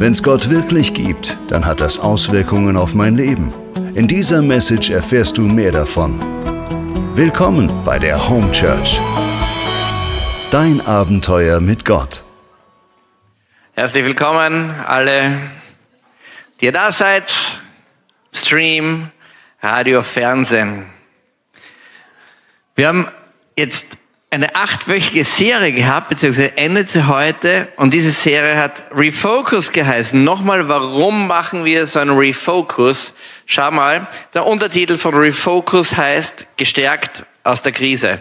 Wenn es Gott wirklich gibt, dann hat das Auswirkungen auf mein Leben. In dieser Message erfährst du mehr davon. Willkommen bei der Home Church. Dein Abenteuer mit Gott. Herzlich willkommen alle, die ihr da seid. Stream, Radio, Fernsehen. Wir haben jetzt eine achtwöchige Serie gehabt, beziehungsweise endet sie heute. Und diese Serie hat Refocus geheißen. Nochmal, warum machen wir so einen Refocus? Schau mal, der Untertitel von Refocus heißt Gestärkt aus der Krise.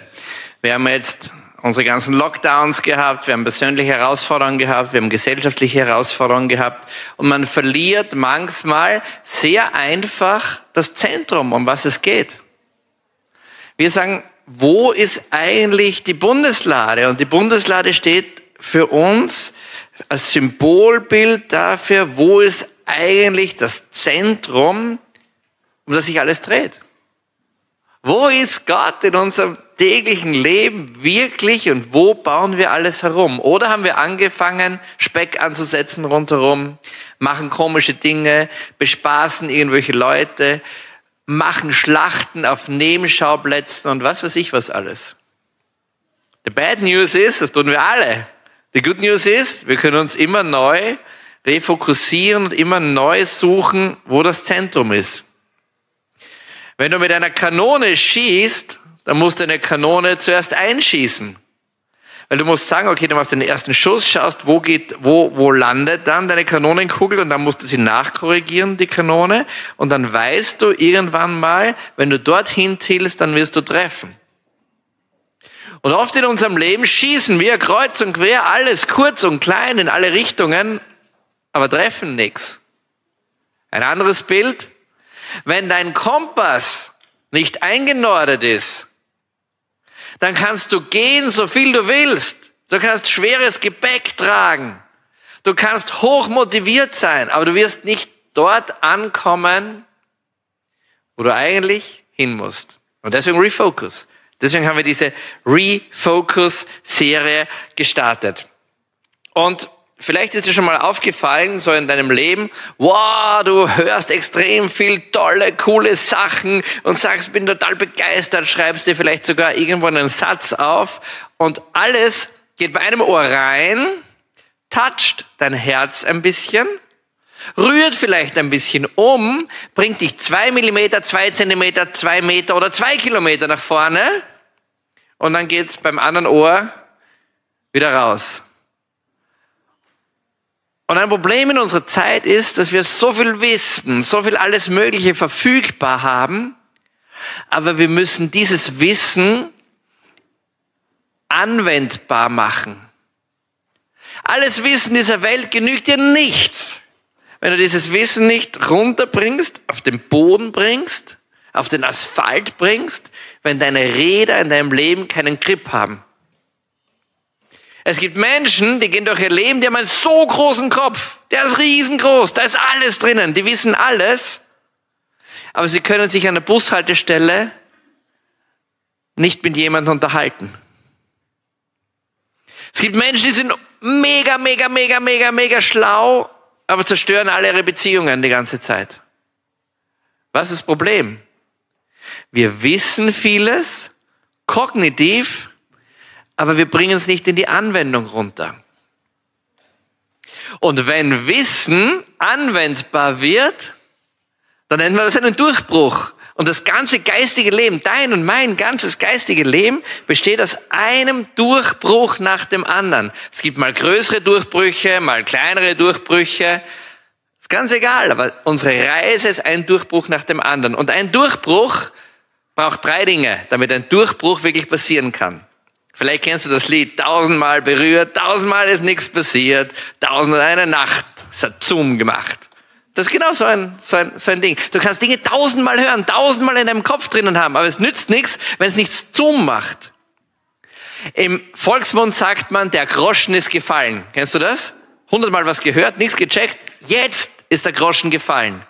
Wir haben jetzt unsere ganzen Lockdowns gehabt, wir haben persönliche Herausforderungen gehabt, wir haben gesellschaftliche Herausforderungen gehabt. Und man verliert manchmal sehr einfach das Zentrum, um was es geht. Wir sagen, wo ist eigentlich die Bundeslade? Und die Bundeslade steht für uns als Symbolbild dafür, wo ist eigentlich das Zentrum, um das sich alles dreht. Wo ist Gott in unserem täglichen Leben wirklich und wo bauen wir alles herum? Oder haben wir angefangen, Speck anzusetzen rundherum, machen komische Dinge, bespaßen irgendwelche Leute, machen Schlachten auf Nebenschauplätzen und was weiß ich was alles. The bad news ist, das tun wir alle. Die good news ist, wir können uns immer neu refokussieren und immer neu suchen, wo das Zentrum ist. Wenn du mit einer Kanone schießt, dann musst du eine Kanone zuerst einschießen. Weil du musst sagen, okay, du machst den ersten Schuss, schaust, wo geht, wo, wo landet dann deine Kanonenkugel und dann musst du sie nachkorrigieren, die Kanone. Und dann weißt du irgendwann mal, wenn du dorthin zielst, dann wirst du treffen. Und oft in unserem Leben schießen wir kreuz und quer alles kurz und klein in alle Richtungen, aber treffen nichts. Ein anderes Bild. Wenn dein Kompass nicht eingenordet ist, dann kannst du gehen, so viel du willst. Du kannst schweres Gepäck tragen. Du kannst hoch motiviert sein, aber du wirst nicht dort ankommen, wo du eigentlich hin musst. Und deswegen Refocus. Deswegen haben wir diese Refocus-Serie gestartet. Und Vielleicht ist dir schon mal aufgefallen, so in deinem Leben, wow, du hörst extrem viel tolle, coole Sachen und sagst, bin total begeistert, schreibst dir vielleicht sogar irgendwo einen Satz auf und alles geht bei einem Ohr rein, toucht dein Herz ein bisschen, rührt vielleicht ein bisschen um, bringt dich zwei Millimeter, zwei Zentimeter, zwei Meter oder zwei Kilometer nach vorne und dann geht's beim anderen Ohr wieder raus. Und ein Problem in unserer Zeit ist, dass wir so viel wissen, so viel alles Mögliche verfügbar haben, aber wir müssen dieses Wissen anwendbar machen. Alles Wissen dieser Welt genügt dir nichts, wenn du dieses Wissen nicht runterbringst, auf den Boden bringst, auf den Asphalt bringst, wenn deine Räder in deinem Leben keinen Grip haben. Es gibt Menschen, die gehen durch ihr Leben, die haben einen so großen Kopf. Der ist riesengroß, da ist alles drinnen. Die wissen alles. Aber sie können sich an der Bushaltestelle nicht mit jemandem unterhalten. Es gibt Menschen, die sind mega, mega, mega, mega, mega schlau, aber zerstören alle ihre Beziehungen die ganze Zeit. Was ist das Problem? Wir wissen vieles, kognitiv, aber wir bringen es nicht in die Anwendung runter. Und wenn Wissen anwendbar wird, dann nennen wir das einen Durchbruch. Und das ganze geistige Leben, dein und mein ganzes geistige Leben, besteht aus einem Durchbruch nach dem anderen. Es gibt mal größere Durchbrüche, mal kleinere Durchbrüche. Ist ganz egal, aber unsere Reise ist ein Durchbruch nach dem anderen. Und ein Durchbruch braucht drei Dinge, damit ein Durchbruch wirklich passieren kann. Vielleicht kennst du das Lied, tausendmal berührt, tausendmal ist nichts passiert, tausend und eine Nacht, es hat Zoom gemacht. Das ist genau so ein, so, ein, so ein Ding. Du kannst Dinge tausendmal hören, tausendmal in deinem Kopf drinnen haben, aber es nützt nichts, wenn es nichts Zoom macht. Im Volksmund sagt man, der Groschen ist gefallen. Kennst du das? Hundertmal was gehört, nichts gecheckt, jetzt ist der Groschen gefallen.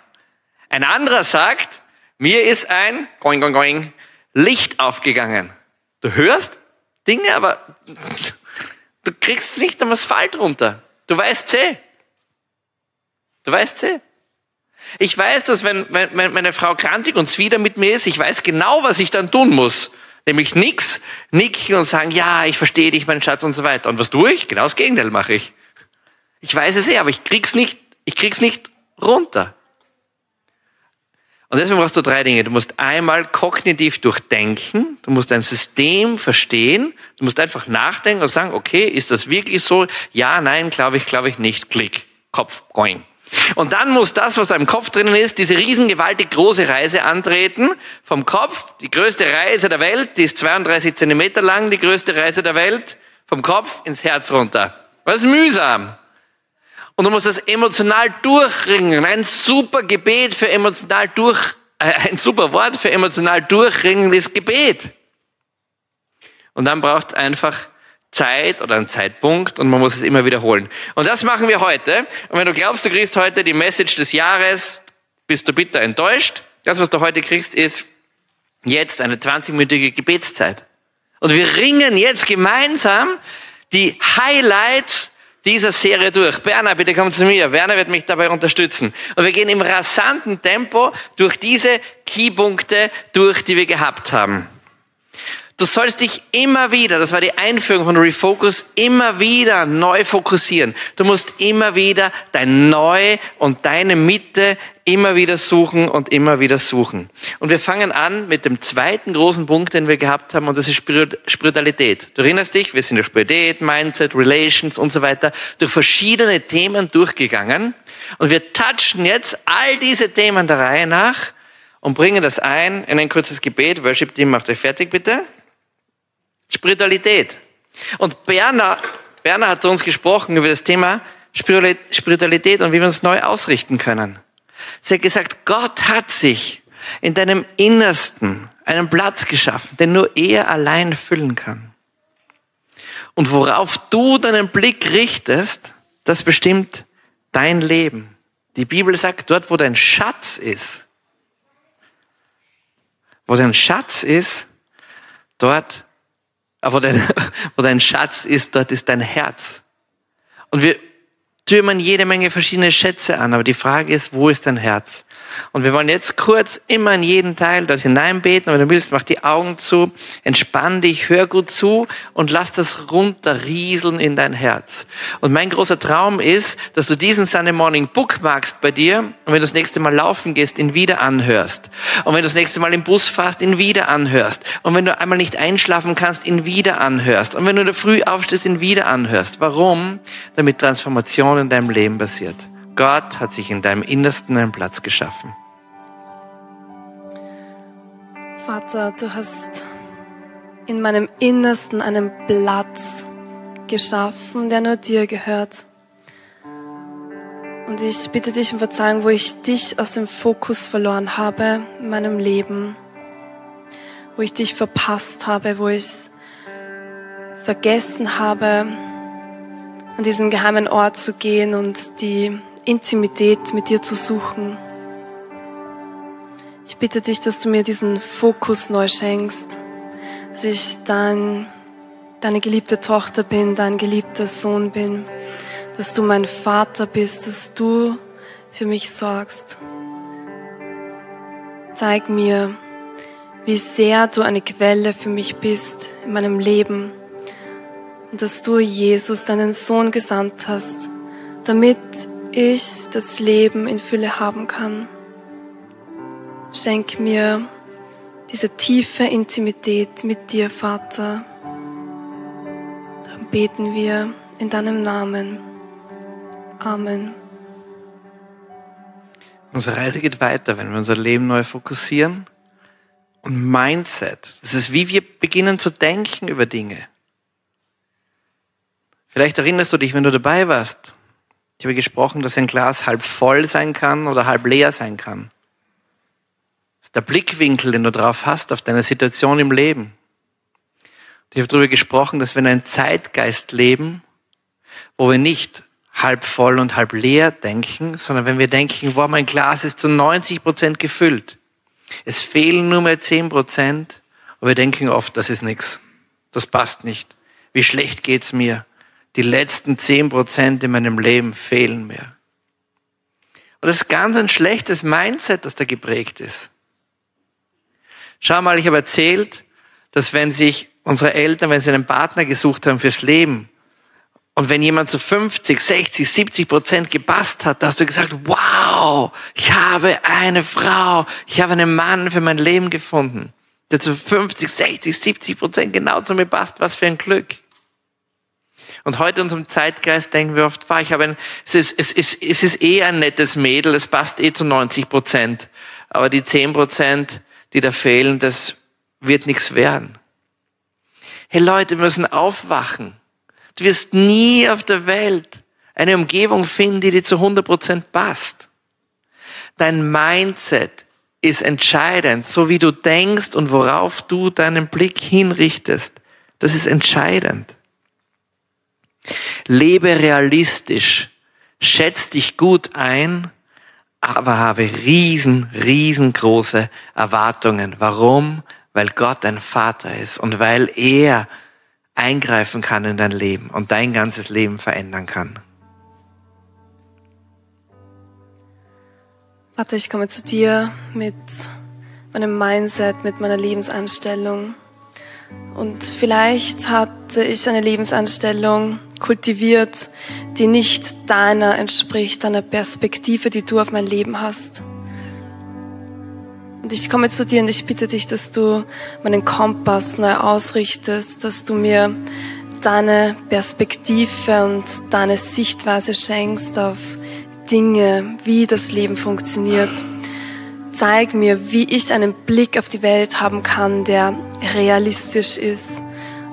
Ein anderer sagt, mir ist ein going, going, going, Licht aufgegangen. Du hörst, Dinge, aber du kriegst nicht am Asphalt runter. Du weißt eh. Du weißt sie? Ich weiß, dass wenn, wenn meine Frau krantig und zwider mit mir ist, ich weiß genau, was ich dann tun muss. Nämlich nix, nicken und sagen, ja, ich verstehe dich, mein Schatz und so weiter. Und was tue ich? Genau das Gegenteil mache ich. Ich weiß es eh, aber ich krieg's nicht, ich krieg's nicht runter. Und deswegen brauchst du drei Dinge. Du musst einmal kognitiv durchdenken, du musst dein System verstehen, du musst einfach nachdenken und sagen, okay, ist das wirklich so? Ja, nein, glaube ich, glaube ich nicht. Klick, Kopf, going. Und dann muss das, was da im Kopf drinnen ist, diese riesengewaltig große Reise antreten. Vom Kopf, die größte Reise der Welt, die ist 32 Zentimeter lang, die größte Reise der Welt, vom Kopf ins Herz runter. Ist mühsam. Und du musst das emotional durchringen. Ein super Gebet für emotional durch, äh, ein super Wort für emotional durchringen ist Gebet. Und dann braucht einfach Zeit oder einen Zeitpunkt und man muss es immer wiederholen. Und das machen wir heute. Und wenn du glaubst, du kriegst heute die Message des Jahres, bist du bitter enttäuscht. Das, was du heute kriegst, ist jetzt eine 20-minütige Gebetszeit. Und wir ringen jetzt gemeinsam die Highlights dieser Serie durch. Berner, bitte komm zu mir. Werner wird mich dabei unterstützen. Und wir gehen im rasanten Tempo durch diese Keypunkte durch, die wir gehabt haben. Du sollst dich immer wieder, das war die Einführung von Refocus, immer wieder neu fokussieren. Du musst immer wieder dein Neu und deine Mitte immer wieder suchen und immer wieder suchen. Und wir fangen an mit dem zweiten großen Punkt, den wir gehabt haben, und das ist Spiritualität. Du erinnerst dich, wir sind durch Spiritualität, Mindset, Relations und so weiter durch verschiedene Themen durchgegangen. Und wir touchen jetzt all diese Themen der Reihe nach und bringen das ein in ein kurzes Gebet. Worship Team, macht euch fertig, bitte. Spiritualität. Und Berner, Berner hat zu uns gesprochen über das Thema Spiritualität und wie wir uns neu ausrichten können. Sie hat gesagt, Gott hat sich in deinem Innersten einen Platz geschaffen, den nur er allein füllen kann. Und worauf du deinen Blick richtest, das bestimmt dein Leben. Die Bibel sagt, dort wo dein Schatz ist, wo dein Schatz ist, dort wo dein, wo dein Schatz ist, dort ist dein Herz. Und wir türmen jede Menge verschiedene Schätze an, aber die Frage ist, wo ist dein Herz? Und wir wollen jetzt kurz immer in jeden Teil dort hineinbeten. Wenn du willst, mach die Augen zu, entspann dich, hör gut zu und lass das runterrieseln in dein Herz. Und mein großer Traum ist, dass du diesen Sunday Morning bookmarkst bei dir und wenn du das nächste Mal laufen gehst, ihn wieder anhörst. Und wenn du das nächste Mal im Bus fährst, ihn wieder anhörst. Und wenn du einmal nicht einschlafen kannst, ihn wieder anhörst. Und wenn du in der Früh aufstehst, ihn wieder anhörst. Warum? Damit Transformation in deinem Leben passiert. Gott hat sich in deinem Innersten einen Platz geschaffen. Vater, du hast in meinem Innersten einen Platz geschaffen, der nur dir gehört. Und ich bitte dich um Verzeihung, wo ich dich aus dem Fokus verloren habe in meinem Leben, wo ich dich verpasst habe, wo ich vergessen habe, an diesem geheimen Ort zu gehen und die Intimität mit dir zu suchen. Ich bitte dich, dass du mir diesen Fokus neu schenkst, dass ich dein, deine geliebte Tochter bin, dein geliebter Sohn bin, dass du mein Vater bist, dass du für mich sorgst. Zeig mir, wie sehr du eine Quelle für mich bist in meinem Leben und dass du Jesus, deinen Sohn, gesandt hast, damit ich das Leben in Fülle haben kann. Schenk mir diese tiefe Intimität mit dir, Vater. Dann beten wir in deinem Namen. Amen. Unsere Reise geht weiter, wenn wir unser Leben neu fokussieren. Und Mindset, das ist wie wir beginnen zu denken über Dinge. Vielleicht erinnerst du dich, wenn du dabei warst, ich habe gesprochen, dass ein Glas halb voll sein kann oder halb leer sein kann. Das ist der Blickwinkel, den du drauf hast auf deine Situation im Leben. Ich habe darüber gesprochen, dass wir in einem Zeitgeist leben, wo wir nicht halb voll und halb leer denken, sondern wenn wir denken, wow, mein Glas ist zu 90 Prozent gefüllt. Es fehlen nur mehr 10 Prozent und wir denken oft, das ist nichts. Das passt nicht. Wie schlecht geht's mir? Die letzten zehn Prozent in meinem Leben fehlen mir. Und das ist ganz ein schlechtes Mindset, das da geprägt ist. Schau mal, ich habe erzählt, dass wenn sich unsere Eltern, wenn sie einen Partner gesucht haben fürs Leben, und wenn jemand zu 50, 60, 70 Prozent gepasst hat, hast du gesagt, wow, ich habe eine Frau, ich habe einen Mann für mein Leben gefunden, der zu 50, 60, 70 Prozent genau zu mir passt. Was für ein Glück. Und heute in unserem Zeitgeist denken wir oft, ich habe ein, es ist, es ist, es ist eh ein nettes Mädel, es passt eh zu 90 Prozent. Aber die 10 Prozent, die da fehlen, das wird nichts werden. Hey Leute, wir müssen aufwachen. Du wirst nie auf der Welt eine Umgebung finden, die dir zu 100% passt. Dein Mindset ist entscheidend, so wie du denkst und worauf du deinen Blick hinrichtest. Das ist entscheidend. Lebe realistisch, schätz dich gut ein, aber habe riesen, riesengroße Erwartungen. Warum? Weil Gott dein Vater ist und weil er eingreifen kann in dein Leben und dein ganzes Leben verändern kann. Vater, ich komme zu dir mit meinem Mindset, mit meiner Lebensanstellung. Und vielleicht hatte ich eine Lebensanstellung kultiviert, die nicht deiner entspricht, deiner Perspektive, die du auf mein Leben hast. Und ich komme zu dir und ich bitte dich, dass du meinen Kompass neu ausrichtest, dass du mir deine Perspektive und deine Sichtweise schenkst auf Dinge, wie das Leben funktioniert. Zeig mir, wie ich einen Blick auf die Welt haben kann, der realistisch ist,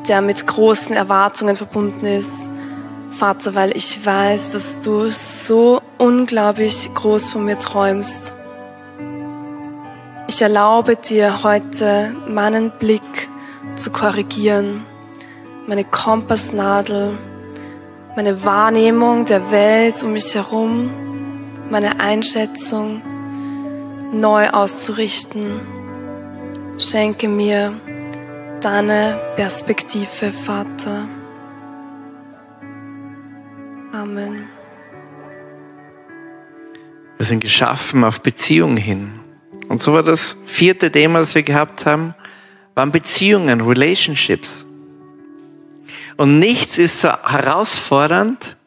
der mit großen Erwartungen verbunden ist. Vater, weil ich weiß, dass du so unglaublich groß von mir träumst. Ich erlaube dir heute meinen Blick zu korrigieren, meine Kompassnadel, meine Wahrnehmung der Welt um mich herum, meine Einschätzung neu auszurichten. Schenke mir deine Perspektive, Vater. Amen. Wir sind geschaffen auf Beziehung hin. Und so war das vierte Thema, das wir gehabt haben, waren Beziehungen, Relationships. Und nichts ist so herausfordernd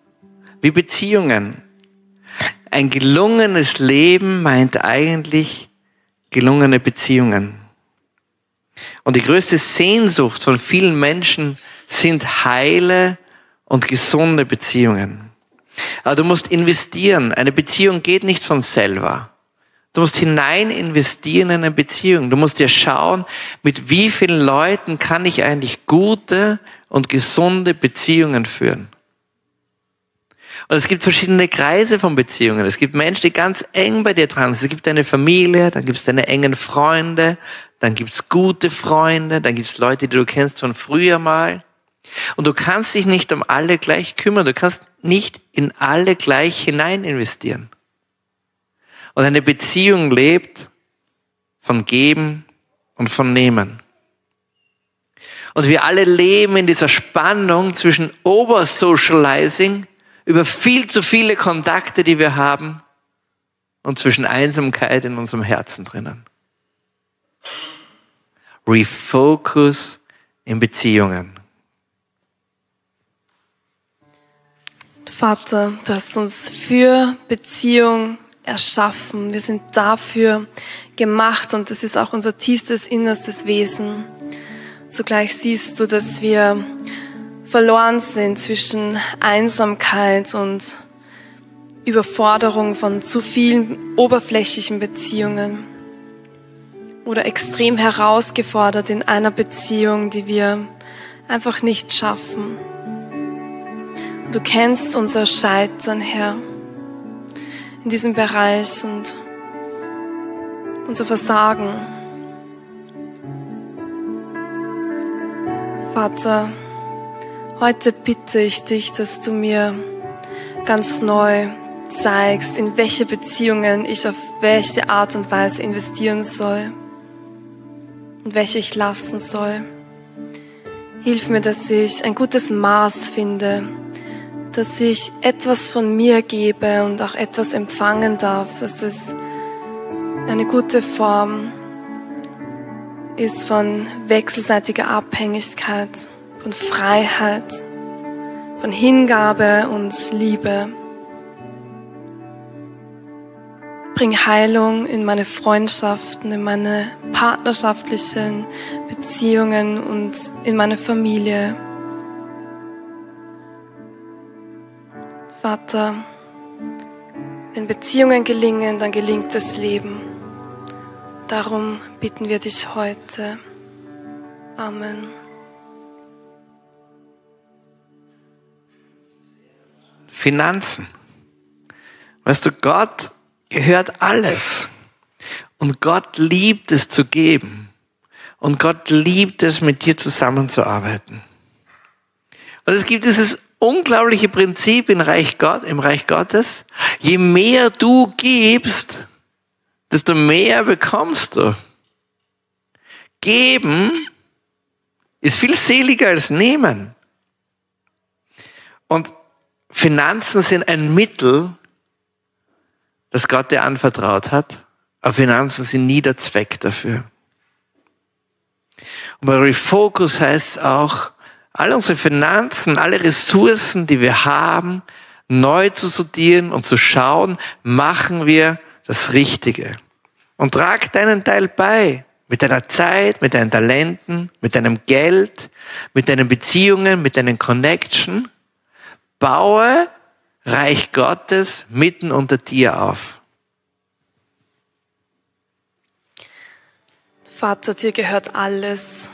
wie Beziehungen. Ein gelungenes Leben meint eigentlich gelungene Beziehungen. Und die größte Sehnsucht von vielen Menschen sind heile und gesunde Beziehungen. Aber du musst investieren. Eine Beziehung geht nicht von selber. Du musst hinein investieren in eine Beziehung. Du musst dir schauen, mit wie vielen Leuten kann ich eigentlich gute und gesunde Beziehungen führen. Und es gibt verschiedene Kreise von Beziehungen. Es gibt Menschen, die ganz eng bei dir dran sind. Es gibt deine Familie, dann gibt es deine engen Freunde, dann gibt es gute Freunde, dann gibt es Leute, die du kennst von früher mal. Und du kannst dich nicht um alle gleich kümmern. Du kannst nicht in alle gleich hinein investieren. Und eine Beziehung lebt von Geben und von Nehmen. Und wir alle leben in dieser Spannung zwischen Oversocializing über viel zu viele Kontakte, die wir haben, und zwischen Einsamkeit in unserem Herzen drinnen. Refocus in Beziehungen. Vater, du hast uns für Beziehung erschaffen. Wir sind dafür gemacht und das ist auch unser tiefstes, innerstes Wesen. Zugleich siehst du, dass wir verloren sind zwischen Einsamkeit und Überforderung von zu vielen oberflächlichen Beziehungen oder extrem herausgefordert in einer Beziehung, die wir einfach nicht schaffen. Du kennst unser Scheitern, Herr in diesem Bereich und unser Versagen. Vater, heute bitte ich dich, dass du mir ganz neu zeigst, in welche Beziehungen ich auf welche Art und Weise investieren soll und welche ich lassen soll. Hilf mir, dass ich ein gutes Maß finde dass ich etwas von mir gebe und auch etwas empfangen darf, dass es eine gute Form ist von wechselseitiger Abhängigkeit, von Freiheit, von Hingabe und Liebe. Bring Heilung in meine Freundschaften, in meine partnerschaftlichen Beziehungen und in meine Familie. Vater, wenn Beziehungen gelingen, dann gelingt das Leben. Darum bitten wir dich heute. Amen. Finanzen. Weißt du, Gott gehört alles. Und Gott liebt es zu geben. Und Gott liebt es, mit dir zusammenzuarbeiten. Und es gibt dieses unglaubliche Prinzip im Reich, Gott, im Reich Gottes. Je mehr du gibst, desto mehr bekommst du. Geben ist viel seliger als nehmen. Und Finanzen sind ein Mittel, das Gott dir anvertraut hat, aber Finanzen sind nie der Zweck dafür. Und bei Refocus heißt es auch, alle unsere Finanzen, alle Ressourcen, die wir haben, neu zu sortieren und zu schauen, machen wir das Richtige. Und trag deinen Teil bei. Mit deiner Zeit, mit deinen Talenten, mit deinem Geld, mit deinen Beziehungen, mit deinen Connection. Baue Reich Gottes mitten unter dir auf. Vater, dir gehört alles,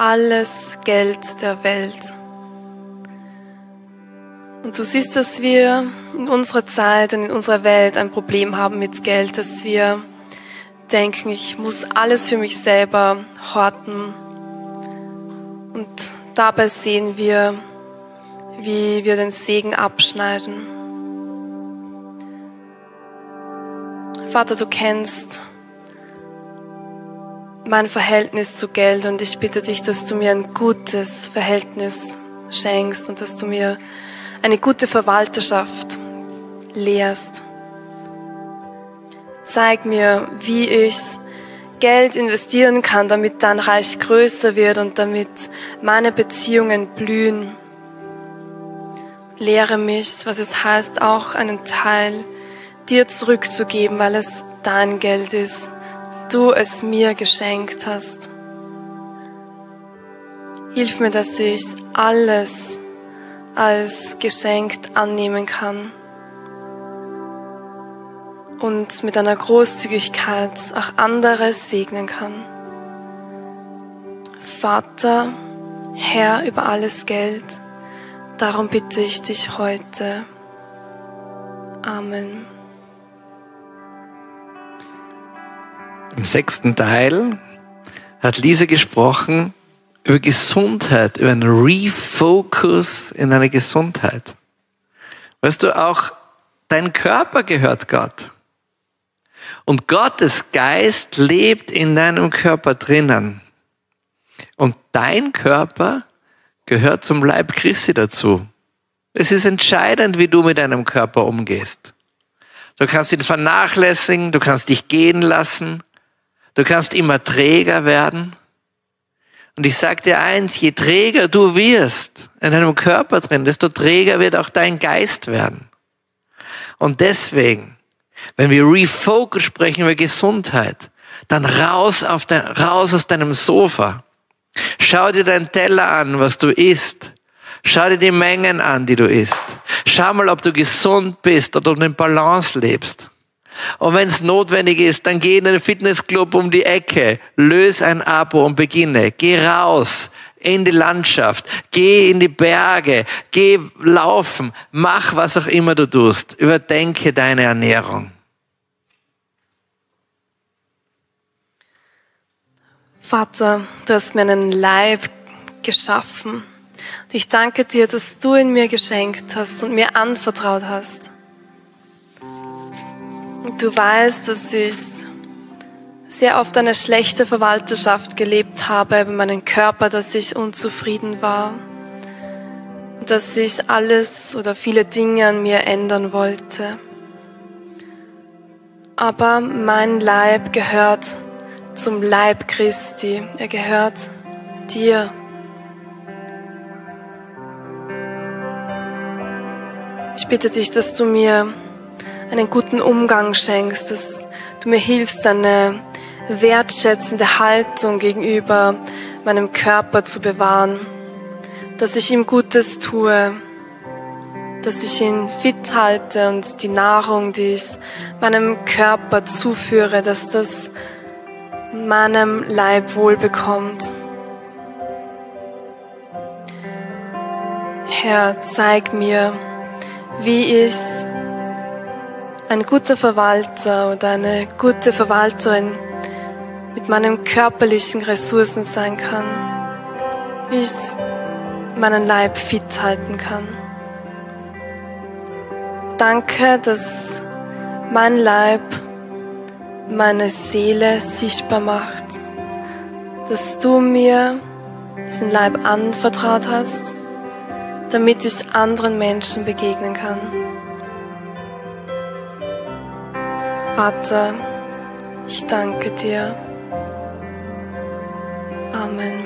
alles Geld der Welt. Und du siehst, dass wir in unserer Zeit und in unserer Welt ein Problem haben mit Geld, dass wir denken, ich muss alles für mich selber horten. Und dabei sehen wir, wie wir den Segen abschneiden. Vater, du kennst mein Verhältnis zu Geld und ich bitte dich, dass du mir ein gutes Verhältnis schenkst und dass du mir eine gute Verwalterschaft lehrst. Zeig mir, wie ich Geld investieren kann, damit dein Reich größer wird und damit meine Beziehungen blühen. Lehre mich, was es heißt, auch einen Teil dir zurückzugeben, weil es dein Geld ist, du es mir geschenkt hast. Hilf mir, dass ich alles als geschenkt annehmen kann und mit einer Großzügigkeit auch andere segnen kann. Vater, Herr über alles Geld, darum bitte ich dich heute. Amen. Im sechsten Teil hat Lisa gesprochen über Gesundheit, über einen Refocus in eine Gesundheit. Weißt du, auch dein Körper gehört Gott. Und Gottes Geist lebt in deinem Körper drinnen. Und dein Körper gehört zum Leib Christi dazu. Es ist entscheidend, wie du mit deinem Körper umgehst. Du kannst ihn vernachlässigen, du kannst dich gehen lassen, du kannst immer träger werden. Und ich sage dir eins, je träger du wirst in deinem Körper drin, desto träger wird auch dein Geist werden. Und deswegen wenn wir Refocus sprechen über Gesundheit, dann raus, auf dein, raus aus deinem Sofa. Schau dir deinen Teller an, was du isst. Schau dir die Mengen an, die du isst. Schau mal, ob du gesund bist oder ob du in Balance lebst. Und wenn es notwendig ist, dann geh in den Fitnessclub um die Ecke, löse ein Abo und beginne. Geh raus in die Landschaft, geh in die Berge, geh laufen, mach was auch immer du tust. Überdenke deine Ernährung. Vater, du hast mir einen Leib geschaffen. Und ich danke dir, dass du ihn mir geschenkt hast und mir anvertraut hast. Und du weißt, dass ich sehr oft eine schlechte Verwalterschaft gelebt habe über meinen Körper, dass ich unzufrieden war. dass ich alles oder viele Dinge an mir ändern wollte. Aber mein Leib gehört zum Leib Christi. Er gehört dir. Ich bitte dich, dass du mir einen guten Umgang schenkst, dass du mir hilfst, eine wertschätzende Haltung gegenüber meinem Körper zu bewahren, dass ich ihm Gutes tue, dass ich ihn fit halte und die Nahrung, die ich meinem Körper zuführe, dass das meinem Leib wohl bekommt. Herr, zeig mir, wie ich ein guter Verwalter oder eine gute Verwalterin mit meinen körperlichen Ressourcen sein kann, wie ich meinen Leib fit halten kann. Danke, dass mein Leib meine Seele sichtbar macht, dass du mir diesen Leib anvertraut hast, damit ich anderen Menschen begegnen kann. Vater, ich danke dir. Amen.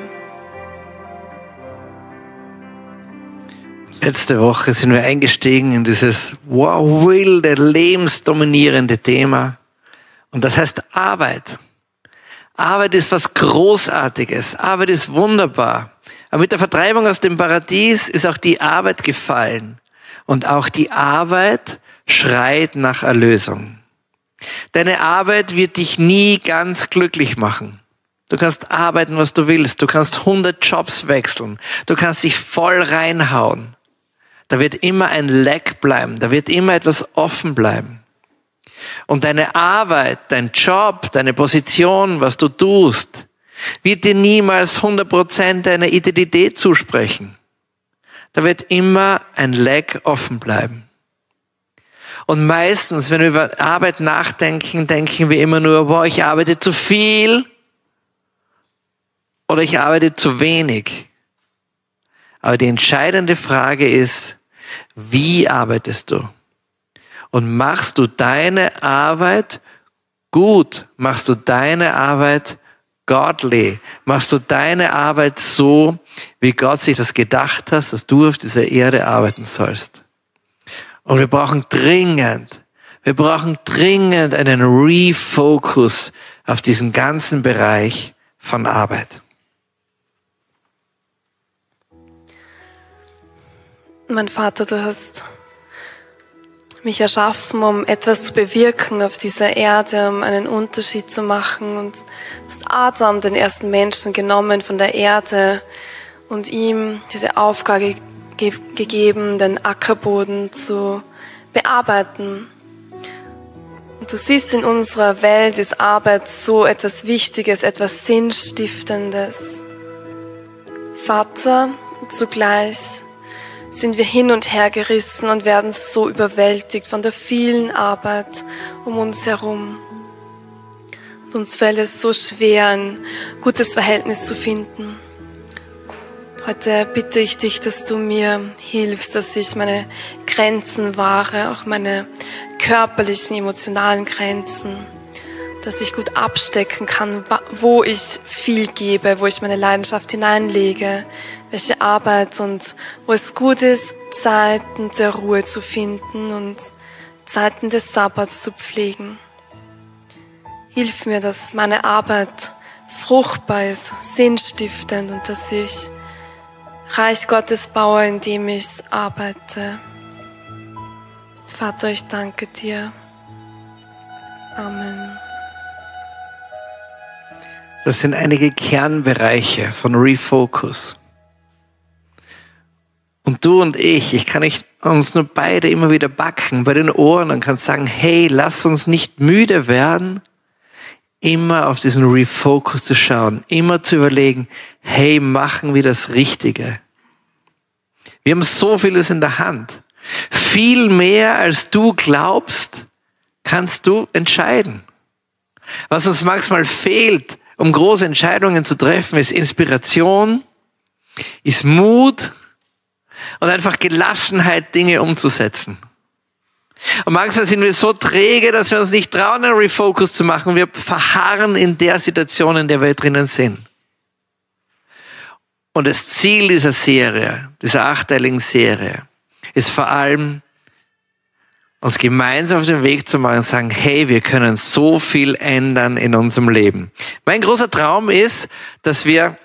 Letzte Woche sind wir eingestiegen in dieses wow, wilde, lebensdominierende Thema. Und das heißt Arbeit. Arbeit ist was Großartiges. Arbeit ist wunderbar. Aber mit der Vertreibung aus dem Paradies ist auch die Arbeit gefallen. Und auch die Arbeit schreit nach Erlösung. Deine Arbeit wird dich nie ganz glücklich machen. Du kannst arbeiten, was du willst. Du kannst 100 Jobs wechseln. Du kannst dich voll reinhauen. Da wird immer ein Leck bleiben. Da wird immer etwas offen bleiben. Und deine Arbeit, dein Job, deine Position, was du tust, wird dir niemals 100% deiner Identität zusprechen. Da wird immer ein Leck offen bleiben. Und meistens, wenn wir über Arbeit nachdenken, denken wir immer nur, boah, ich arbeite zu viel oder ich arbeite zu wenig. Aber die entscheidende Frage ist, wie arbeitest du? Und machst du deine Arbeit gut? Machst du deine Arbeit godly? Machst du deine Arbeit so, wie Gott sich das gedacht hat, dass du auf dieser Erde arbeiten sollst? Und wir brauchen dringend, wir brauchen dringend einen Refocus auf diesen ganzen Bereich von Arbeit. Mein Vater, du hast mich erschaffen, um etwas zu bewirken auf dieser Erde, um einen Unterschied zu machen. Und hast Adam, den ersten Menschen, genommen von der Erde und ihm diese Aufgabe ge gegeben, den Ackerboden zu bearbeiten. Und du siehst, in unserer Welt ist Arbeit so etwas Wichtiges, etwas Sinnstiftendes. Vater, zugleich sind wir hin und her gerissen und werden so überwältigt von der vielen Arbeit um uns herum. Und uns fällt es so schwer, ein gutes Verhältnis zu finden. Heute bitte ich dich, dass du mir hilfst, dass ich meine Grenzen wahre, auch meine körperlichen, emotionalen Grenzen, dass ich gut abstecken kann, wo ich viel gebe, wo ich meine Leidenschaft hineinlege, welche Arbeit und wo es gut ist, Zeiten der Ruhe zu finden und Zeiten des Sabbats zu pflegen. Hilf mir, dass meine Arbeit fruchtbar ist, sinnstiftend und dass ich Reich Gottes baue, indem ich arbeite. Vater, ich danke dir. Amen. Das sind einige Kernbereiche von Refocus. Und du und ich, ich kann nicht uns nur beide immer wieder backen bei den Ohren und kann sagen, hey, lass uns nicht müde werden, immer auf diesen Refocus zu schauen, immer zu überlegen, hey, machen wir das Richtige. Wir haben so vieles in der Hand. Viel mehr als du glaubst, kannst du entscheiden. Was uns manchmal fehlt, um große Entscheidungen zu treffen, ist Inspiration, ist Mut, und einfach Gelassenheit, Dinge umzusetzen. Und manchmal sind wir so träge, dass wir uns nicht trauen, einen Refocus zu machen. Wir verharren in der Situation, in der wir drinnen sind. Und das Ziel dieser Serie, dieser achteiligen Serie, ist vor allem, uns gemeinsam auf den Weg zu machen und sagen, hey, wir können so viel ändern in unserem Leben. Mein großer Traum ist, dass wir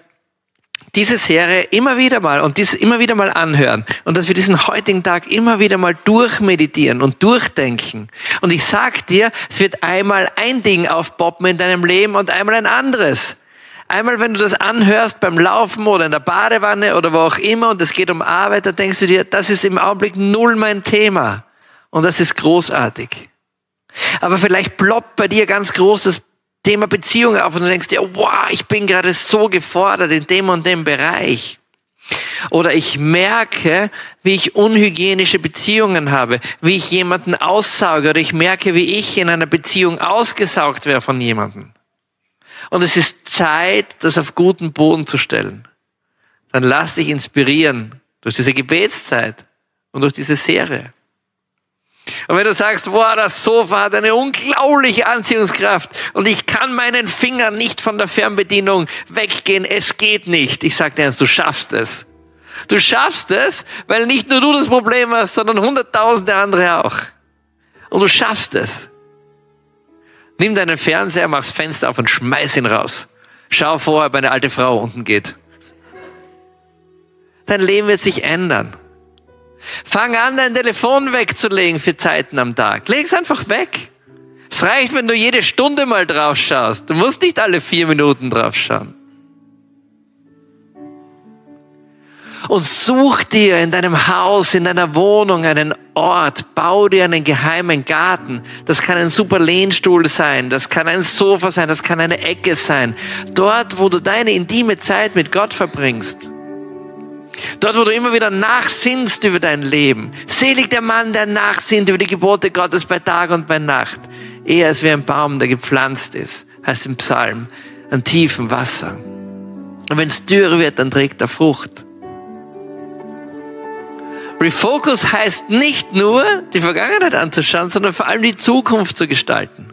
diese Serie immer wieder mal und dies immer wieder mal anhören und dass wir diesen heutigen Tag immer wieder mal durchmeditieren und durchdenken. Und ich sag dir, es wird einmal ein Ding aufpoppen in deinem Leben und einmal ein anderes. Einmal, wenn du das anhörst beim Laufen oder in der Badewanne oder wo auch immer und es geht um Arbeit, dann denkst du dir, das ist im Augenblick null mein Thema. Und das ist großartig. Aber vielleicht ploppt bei dir ganz großes Thema Beziehung auf und du denkst dir, wow, ich bin gerade so gefordert in dem und dem Bereich. Oder ich merke, wie ich unhygienische Beziehungen habe, wie ich jemanden aussauge oder ich merke, wie ich in einer Beziehung ausgesaugt werde von jemandem. Und es ist Zeit, das auf guten Boden zu stellen. Dann lass dich inspirieren durch diese Gebetszeit und durch diese Serie. Und wenn du sagst, boah, das Sofa hat eine unglaubliche Anziehungskraft und ich kann meinen Finger nicht von der Fernbedienung weggehen, es geht nicht. Ich sage dir eins, du schaffst es. Du schaffst es, weil nicht nur du das Problem hast, sondern hunderttausende andere auch. Und du schaffst es. Nimm deinen Fernseher, mach's Fenster auf und schmeiß ihn raus. Schau vorher, ob eine alte Frau unten geht. Dein Leben wird sich ändern. Fang an, dein Telefon wegzulegen für Zeiten am Tag. Leg es einfach weg. Es reicht, wenn du jede Stunde mal drauf schaust. Du musst nicht alle vier Minuten drauf schauen. Und such dir in deinem Haus, in deiner Wohnung einen Ort, bau dir einen geheimen Garten. Das kann ein super Lehnstuhl sein, das kann ein Sofa sein, das kann eine Ecke sein. Dort, wo du deine intime Zeit mit Gott verbringst. Dort, wo du immer wieder nachsinnst über dein Leben. Selig der Mann, der nachsinnt über die Gebote Gottes bei Tag und bei Nacht. Er ist wie ein Baum, der gepflanzt ist, heißt im Psalm, an tiefem Wasser. Und wenn es dürre wird, dann trägt er Frucht. Refocus heißt nicht nur, die Vergangenheit anzuschauen, sondern vor allem die Zukunft zu gestalten.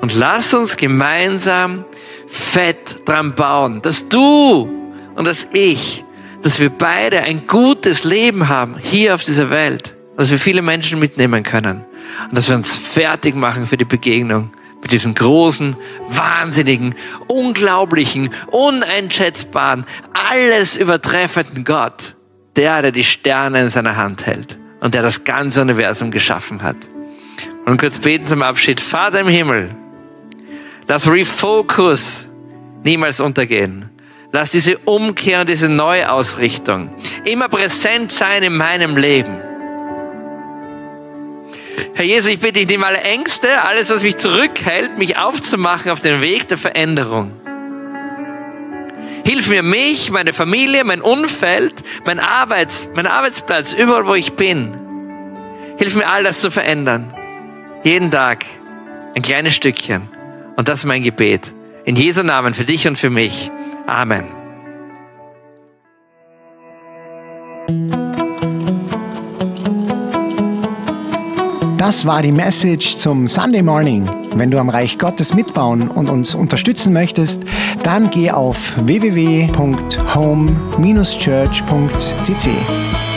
Und lass uns gemeinsam fett dran bauen, dass du und dass ich dass wir beide ein gutes Leben haben hier auf dieser Welt, dass wir viele Menschen mitnehmen können und dass wir uns fertig machen für die Begegnung mit diesem großen, wahnsinnigen, unglaublichen, uneinschätzbaren, alles übertreffenden Gott, der, der die Sterne in seiner Hand hält und der das ganze Universum geschaffen hat. Und kurz beten zum Abschied. Vater im Himmel, lass Refocus niemals untergehen. Lass diese Umkehr und diese Neuausrichtung immer präsent sein in meinem Leben. Herr Jesus, ich bitte dich, nimm alle Ängste, alles, was mich zurückhält, mich aufzumachen auf den Weg der Veränderung. Hilf mir, mich, meine Familie, mein Umfeld, mein, Arbeits-, mein Arbeitsplatz, überall, wo ich bin. Hilf mir, all das zu verändern. Jeden Tag ein kleines Stückchen. Und das ist mein Gebet. In Jesu Namen für dich und für mich. Amen. Das war die Message zum Sunday Morning. Wenn du am Reich Gottes mitbauen und uns unterstützen möchtest, dann geh auf www.home-church.cc.